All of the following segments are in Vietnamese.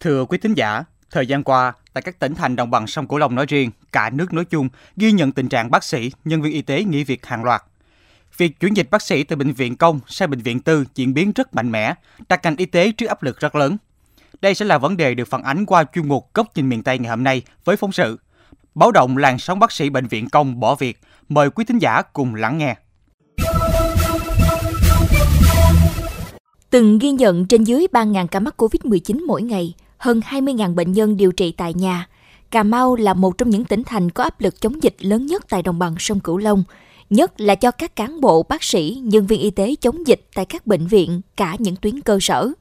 Thưa quý thính giả, thời gian qua, tại các tỉnh thành đồng bằng sông Cửu Long nói riêng, cả nước nói chung ghi nhận tình trạng bác sĩ, nhân viên y tế nghỉ việc hàng loạt. Việc chuyển dịch bác sĩ từ bệnh viện công sang bệnh viện tư diễn biến rất mạnh mẽ, đặt ngành y tế trước áp lực rất lớn. Đây sẽ là vấn đề được phản ánh qua chuyên mục Góc nhìn miền Tây ngày hôm nay với phóng sự Báo động làn sóng bác sĩ bệnh viện công bỏ việc. Mời quý thính giả cùng lắng nghe. Từng ghi nhận trên dưới 3.000 ca mắc COVID-19 mỗi ngày, hơn 20.000 bệnh nhân điều trị tại nhà. Cà Mau là một trong những tỉnh thành có áp lực chống dịch lớn nhất tại đồng bằng sông Cửu Long, nhất là cho các cán bộ, bác sĩ, nhân viên y tế chống dịch tại các bệnh viện, cả những tuyến cơ sở.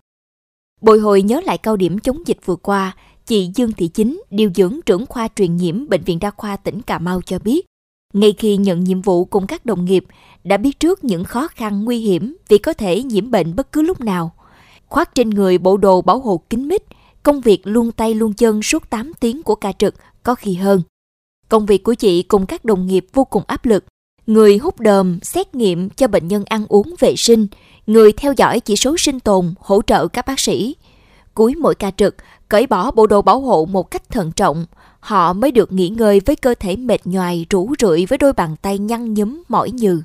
Bồi hồi nhớ lại cao điểm chống dịch vừa qua, chị Dương Thị Chính, điều dưỡng trưởng khoa truyền nhiễm Bệnh viện Đa khoa tỉnh Cà Mau cho biết, ngay khi nhận nhiệm vụ cùng các đồng nghiệp, đã biết trước những khó khăn nguy hiểm vì có thể nhiễm bệnh bất cứ lúc nào. Khoác trên người bộ đồ bảo hộ kín mít, công việc luôn tay luôn chân suốt 8 tiếng của ca trực có khi hơn. Công việc của chị cùng các đồng nghiệp vô cùng áp lực. Người hút đờm, xét nghiệm cho bệnh nhân ăn uống vệ sinh, người theo dõi chỉ số sinh tồn, hỗ trợ các bác sĩ. Cuối mỗi ca trực, cởi bỏ bộ đồ bảo hộ một cách thận trọng, họ mới được nghỉ ngơi với cơ thể mệt nhoài rũ rượi với đôi bàn tay nhăn nhúm mỏi nhừ.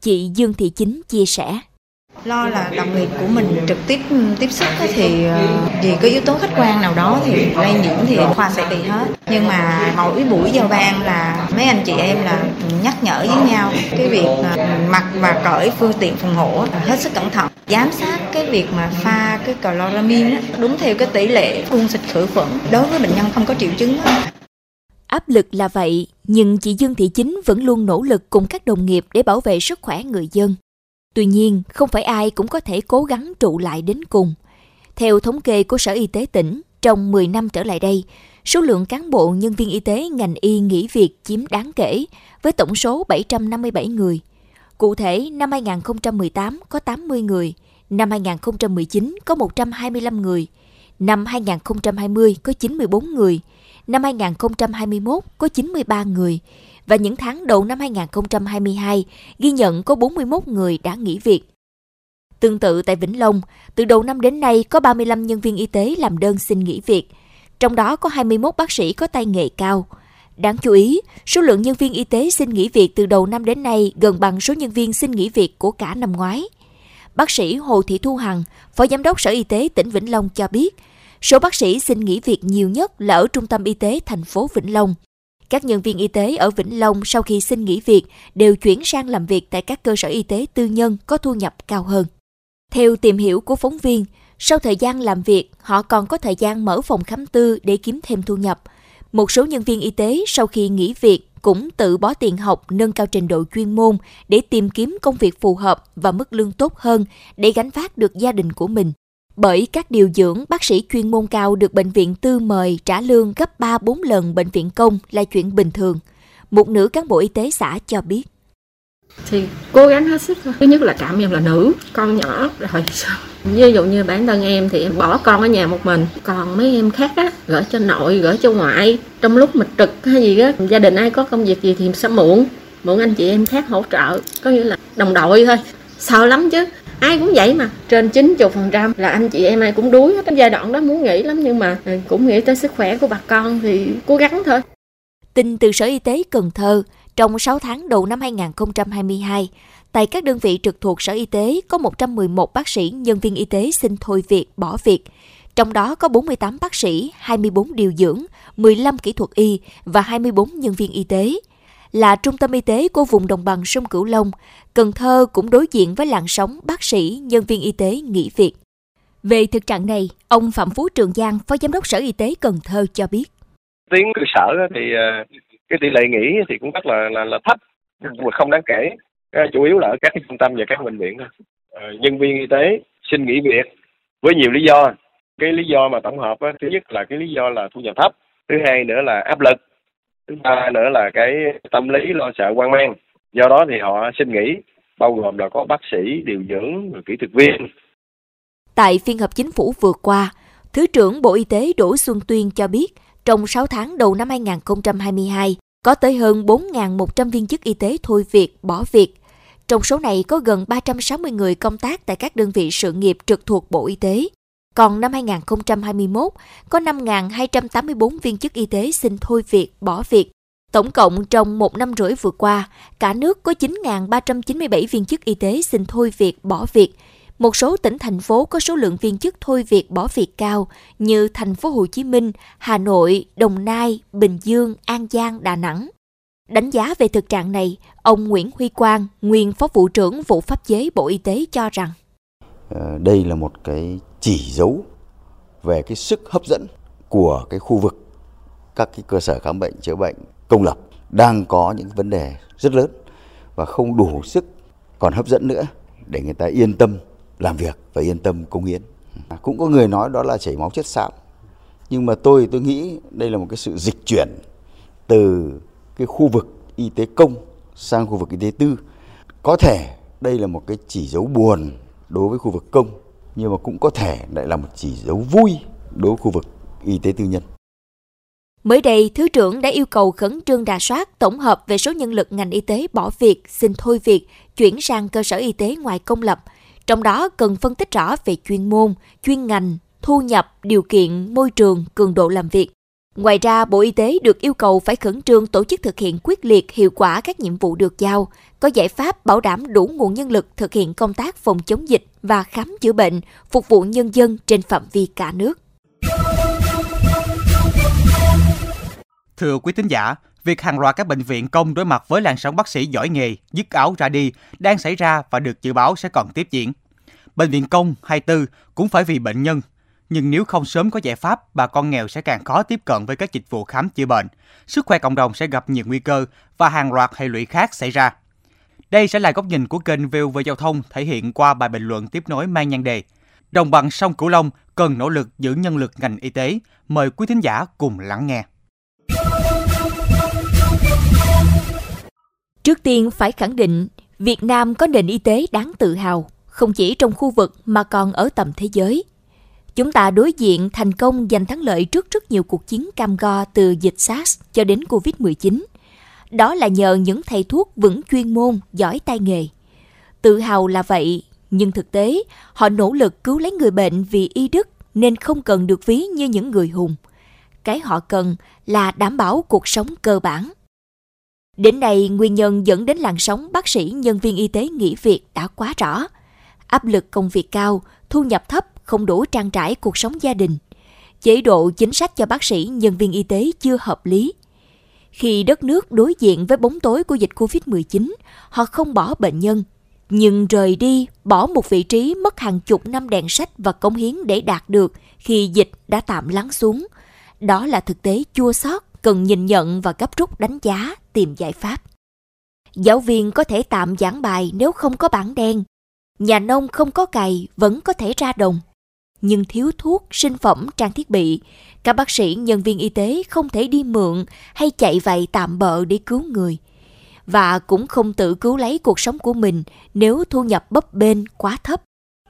Chị Dương Thị Chính chia sẻ lo là đồng nghiệp của mình trực tiếp tiếp xúc thì ờ, vì có yếu tố khách quan nào đó thì lây nhiễm thì khoa sẽ bị hết. Nhưng mà mỗi buổi giao ban là mấy anh chị em là nhắc nhở với nhau cái việc mặc và cởi phương tiện phòng hộ hết sức cẩn thận. Giám sát cái việc mà pha cái chloramin đúng theo cái tỷ lệ phun xịt khử khuẩn. Đối với bệnh nhân không có triệu chứng Áp lực là vậy, nhưng chị Dương Thị Chính vẫn luôn nỗ lực cùng các đồng nghiệp để bảo vệ sức khỏe người dân. Tuy nhiên, không phải ai cũng có thể cố gắng trụ lại đến cùng. Theo thống kê của Sở Y tế tỉnh, trong 10 năm trở lại đây, số lượng cán bộ nhân viên y tế ngành y nghỉ việc chiếm đáng kể với tổng số 757 người. Cụ thể, năm 2018 có 80 người, năm 2019 có 125 người, năm 2020 có 94 người, năm 2021 có 93 người và những tháng đầu năm 2022 ghi nhận có 41 người đã nghỉ việc. Tương tự tại Vĩnh Long, từ đầu năm đến nay có 35 nhân viên y tế làm đơn xin nghỉ việc, trong đó có 21 bác sĩ có tay nghề cao. Đáng chú ý, số lượng nhân viên y tế xin nghỉ việc từ đầu năm đến nay gần bằng số nhân viên xin nghỉ việc của cả năm ngoái. Bác sĩ Hồ Thị Thu Hằng, Phó Giám đốc Sở Y tế tỉnh Vĩnh Long cho biết, số bác sĩ xin nghỉ việc nhiều nhất là ở Trung tâm Y tế thành phố Vĩnh Long, các nhân viên y tế ở Vĩnh Long sau khi xin nghỉ việc đều chuyển sang làm việc tại các cơ sở y tế tư nhân có thu nhập cao hơn. Theo tìm hiểu của phóng viên, sau thời gian làm việc, họ còn có thời gian mở phòng khám tư để kiếm thêm thu nhập. Một số nhân viên y tế sau khi nghỉ việc cũng tự bó tiền học nâng cao trình độ chuyên môn để tìm kiếm công việc phù hợp và mức lương tốt hơn để gánh vác được gia đình của mình. Bởi các điều dưỡng, bác sĩ chuyên môn cao được bệnh viện tư mời trả lương gấp 3-4 lần bệnh viện công là chuyện bình thường. Một nữ cán bộ y tế xã cho biết. Thì cố gắng hết sức thôi. Thứ nhất là cảm em là nữ, con nhỏ rồi sao? Ví dụ như bản thân em thì em bỏ con ở nhà một mình, còn mấy em khác á, gửi cho nội, gửi cho ngoại. Trong lúc mà trực hay gì á, gia đình ai có công việc gì thì sẽ muộn, muộn anh chị em khác hỗ trợ, có nghĩa là đồng đội thôi. Sợ lắm chứ, ai cũng vậy mà. Trên 90% là anh chị em ai cũng đuối hết. Giai đoạn đó muốn nghỉ lắm nhưng mà ừ, cũng nghĩ tới sức khỏe của bà con thì cố gắng thôi. Tin từ Sở Y tế Cần Thơ, trong 6 tháng đầu năm 2022, tại các đơn vị trực thuộc Sở Y tế có 111 bác sĩ, nhân viên y tế xin thôi việc, bỏ việc. Trong đó có 48 bác sĩ, 24 điều dưỡng, 15 kỹ thuật y và 24 nhân viên y tế là trung tâm y tế của vùng đồng bằng sông Cửu Long, Cần Thơ cũng đối diện với làn sóng bác sĩ, nhân viên y tế nghỉ việc. Về thực trạng này, ông Phạm Phú Trường Giang, Phó Giám đốc Sở Y tế Cần Thơ cho biết. Tuyến cơ sở thì ờ, cái tỷ lệ nghỉ thì cũng rất là là, là thấp, mà không đáng kể. Chủ yếu là ở các trung tâm và các bệnh viện thôi. Ờ, nhân viên y tế xin nghỉ việc với nhiều lý do. Cái lý do mà tổng hợp thứ nhất là cái lý do là thu nhập thấp, thứ hai nữa là áp lực thứ ba nữa là cái tâm lý lo sợ quan mang do đó thì họ xin nghỉ bao gồm là có bác sĩ điều dưỡng và kỹ thuật viên tại phiên họp chính phủ vừa qua thứ trưởng bộ y tế đỗ xuân tuyên cho biết trong 6 tháng đầu năm 2022 có tới hơn 4.100 viên chức y tế thôi việc, bỏ việc. Trong số này có gần 360 người công tác tại các đơn vị sự nghiệp trực thuộc Bộ Y tế còn năm 2021 có 5.284 viên chức y tế xin thôi việc, bỏ việc. Tổng cộng trong một năm rưỡi vừa qua, cả nước có 9.397 viên chức y tế xin thôi việc, bỏ việc. Một số tỉnh thành phố có số lượng viên chức thôi việc bỏ việc cao như thành phố Hồ Chí Minh, Hà Nội, Đồng Nai, Bình Dương, An Giang, Đà Nẵng. Đánh giá về thực trạng này, ông Nguyễn Huy Quang, nguyên Phó vụ trưởng vụ pháp chế Bộ Y tế cho rằng ờ, đây là một cái chỉ dấu về cái sức hấp dẫn của cái khu vực, các cái cơ sở khám bệnh, chữa bệnh công lập đang có những vấn đề rất lớn và không đủ sức còn hấp dẫn nữa để người ta yên tâm làm việc và yên tâm công hiến. Cũng có người nói đó là chảy máu chất xám. Nhưng mà tôi tôi nghĩ đây là một cái sự dịch chuyển từ cái khu vực y tế công sang khu vực y tế tư. Có thể đây là một cái chỉ dấu buồn đối với khu vực công nhưng mà cũng có thể lại là một chỉ dấu vui đối với khu vực y tế tư nhân. Mới đây, Thứ trưởng đã yêu cầu khẩn trương đà soát tổng hợp về số nhân lực ngành y tế bỏ việc, xin thôi việc, chuyển sang cơ sở y tế ngoài công lập. Trong đó cần phân tích rõ về chuyên môn, chuyên ngành, thu nhập, điều kiện, môi trường, cường độ làm việc. Ngoài ra, Bộ Y tế được yêu cầu phải khẩn trương tổ chức thực hiện quyết liệt hiệu quả các nhiệm vụ được giao, có giải pháp bảo đảm đủ nguồn nhân lực thực hiện công tác phòng chống dịch và khám chữa bệnh, phục vụ nhân dân trên phạm vi cả nước. Thưa quý thính giả, việc hàng loạt các bệnh viện công đối mặt với làn sóng bác sĩ giỏi nghề, dứt áo ra đi đang xảy ra và được dự báo sẽ còn tiếp diễn. Bệnh viện công hay tư cũng phải vì bệnh nhân, nhưng nếu không sớm có giải pháp, bà con nghèo sẽ càng khó tiếp cận với các dịch vụ khám chữa bệnh. Sức khỏe cộng đồng sẽ gặp nhiều nguy cơ và hàng loạt hệ lụy khác xảy ra. Đây sẽ là góc nhìn của kênh VOV Giao thông thể hiện qua bài bình luận tiếp nối mang nhan đề Đồng bằng sông Cửu Long cần nỗ lực giữ nhân lực ngành y tế. Mời quý thính giả cùng lắng nghe. Trước tiên phải khẳng định, Việt Nam có nền y tế đáng tự hào, không chỉ trong khu vực mà còn ở tầm thế giới. Chúng ta đối diện thành công giành thắng lợi trước rất nhiều cuộc chiến cam go từ dịch SARS cho đến COVID-19. Đó là nhờ những thầy thuốc vững chuyên môn, giỏi tay nghề. Tự hào là vậy, nhưng thực tế, họ nỗ lực cứu lấy người bệnh vì y đức nên không cần được ví như những người hùng. Cái họ cần là đảm bảo cuộc sống cơ bản. Đến nay, nguyên nhân dẫn đến làn sóng bác sĩ, nhân viên y tế nghỉ việc đã quá rõ. Áp lực công việc cao, thu nhập thấp, không đủ trang trải cuộc sống gia đình. Chế độ chính sách cho bác sĩ, nhân viên y tế chưa hợp lý. Khi đất nước đối diện với bóng tối của dịch Covid-19, họ không bỏ bệnh nhân, nhưng rời đi, bỏ một vị trí mất hàng chục năm đèn sách và cống hiến để đạt được khi dịch đã tạm lắng xuống. Đó là thực tế chua xót cần nhìn nhận và gấp rút đánh giá, tìm giải pháp. Giáo viên có thể tạm giảng bài nếu không có bảng đen. Nhà nông không có cày vẫn có thể ra đồng. Nhưng thiếu thuốc, sinh phẩm, trang thiết bị, các bác sĩ, nhân viên y tế không thể đi mượn hay chạy vậy tạm bợ để cứu người. Và cũng không tự cứu lấy cuộc sống của mình nếu thu nhập bấp bênh quá thấp.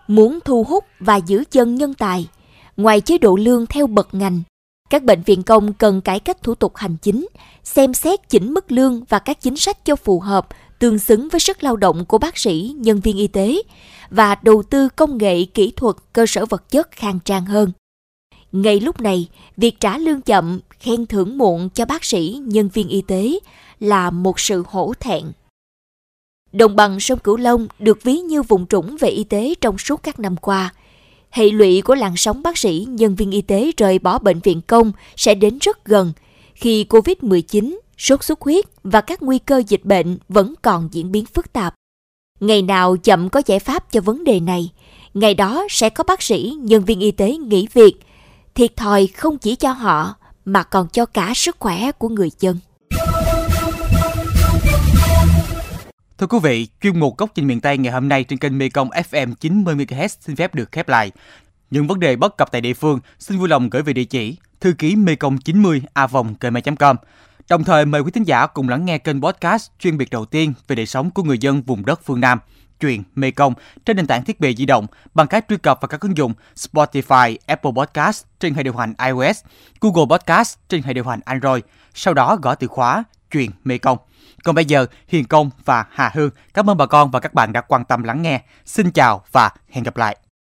Muốn thu hút và giữ chân nhân tài, ngoài chế độ lương theo bậc ngành, các bệnh viện công cần cải cách thủ tục hành chính, xem xét chỉnh mức lương và các chính sách cho phù hợp, tương xứng với sức lao động của bác sĩ, nhân viên y tế và đầu tư công nghệ, kỹ thuật, cơ sở vật chất khang trang hơn. Ngay lúc này, việc trả lương chậm, khen thưởng muộn cho bác sĩ, nhân viên y tế là một sự hổ thẹn. Đồng bằng sông Cửu Long được ví như vùng trũng về y tế trong suốt các năm qua – hệ lụy của làn sóng bác sĩ, nhân viên y tế rời bỏ bệnh viện công sẽ đến rất gần khi COVID-19, sốt xuất huyết và các nguy cơ dịch bệnh vẫn còn diễn biến phức tạp. Ngày nào chậm có giải pháp cho vấn đề này, ngày đó sẽ có bác sĩ, nhân viên y tế nghỉ việc, thiệt thòi không chỉ cho họ mà còn cho cả sức khỏe của người dân. Thưa quý vị, chuyên mục Góc nhìn miền Tây ngày hôm nay trên kênh Mekong FM 90MHz xin phép được khép lại. Những vấn đề bất cập tại địa phương xin vui lòng gửi về địa chỉ thư ký mekong 90 a com Đồng thời mời quý thính giả cùng lắng nghe kênh podcast chuyên biệt đầu tiên về đời sống của người dân vùng đất phương Nam, truyền Công trên nền tảng thiết bị di động bằng cách truy cập vào các ứng dụng Spotify, Apple Podcast trên hệ điều hành iOS, Google Podcast trên hệ điều hành Android, sau đó gõ từ khóa truyền Công. Còn bây giờ, Hiền Công và Hà Hương cảm ơn bà con và các bạn đã quan tâm lắng nghe. Xin chào và hẹn gặp lại.